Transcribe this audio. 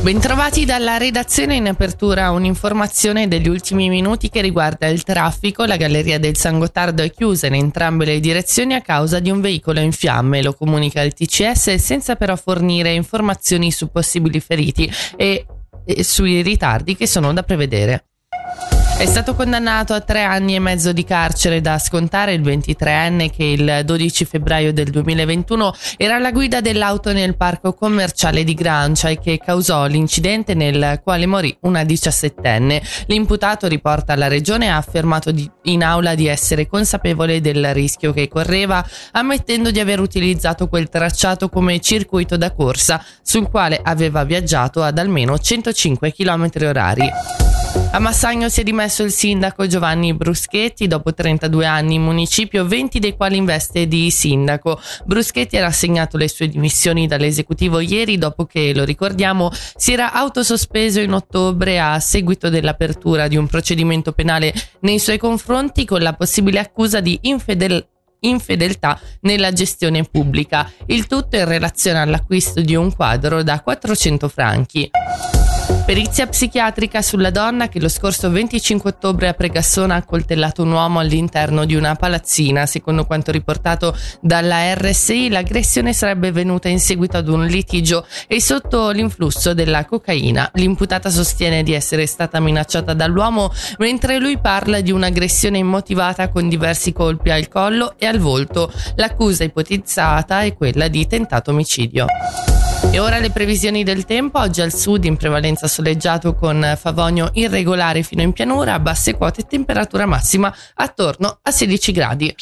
Bentrovati dalla redazione in apertura un'informazione degli ultimi minuti che riguarda il traffico. La galleria del San Gottardo è chiusa in entrambe le direzioni a causa di un veicolo in fiamme, lo comunica il TCS senza però fornire informazioni su possibili feriti e, e sui ritardi che sono da prevedere. È stato condannato a tre anni e mezzo di carcere da scontare il 23enne che il 12 febbraio del 2021 era alla guida dell'auto nel parco commerciale di Grancia e che causò l'incidente nel quale morì una 17enne. L'imputato riporta alla regione ha affermato di, in aula di essere consapevole del rischio che correva, ammettendo di aver utilizzato quel tracciato come circuito da corsa sul quale aveva viaggiato ad almeno 105 km orari. A Massagno si è dimesso il sindaco Giovanni Bruschetti dopo 32 anni in municipio, 20 dei quali in veste di sindaco. Bruschetti ha rassegnato le sue dimissioni dall'esecutivo ieri dopo che, lo ricordiamo, si era autosospeso in ottobre a seguito dell'apertura di un procedimento penale nei suoi confronti con la possibile accusa di infedel- infedeltà nella gestione pubblica, il tutto in relazione all'acquisto di un quadro da 400 franchi. Perizia psichiatrica sulla donna che lo scorso 25 ottobre a Pregassona ha coltellato un uomo all'interno di una palazzina. Secondo quanto riportato dalla RSI, l'aggressione sarebbe venuta in seguito ad un litigio e sotto l'influsso della cocaina. L'imputata sostiene di essere stata minacciata dall'uomo, mentre lui parla di un'aggressione immotivata con diversi colpi al collo e al volto. L'accusa ipotizzata è quella di tentato omicidio. E ora le previsioni del tempo, oggi al sud in prevalenza soleggiato con favogno irregolare fino in pianura, basse quote e temperatura massima attorno a 16 gradi.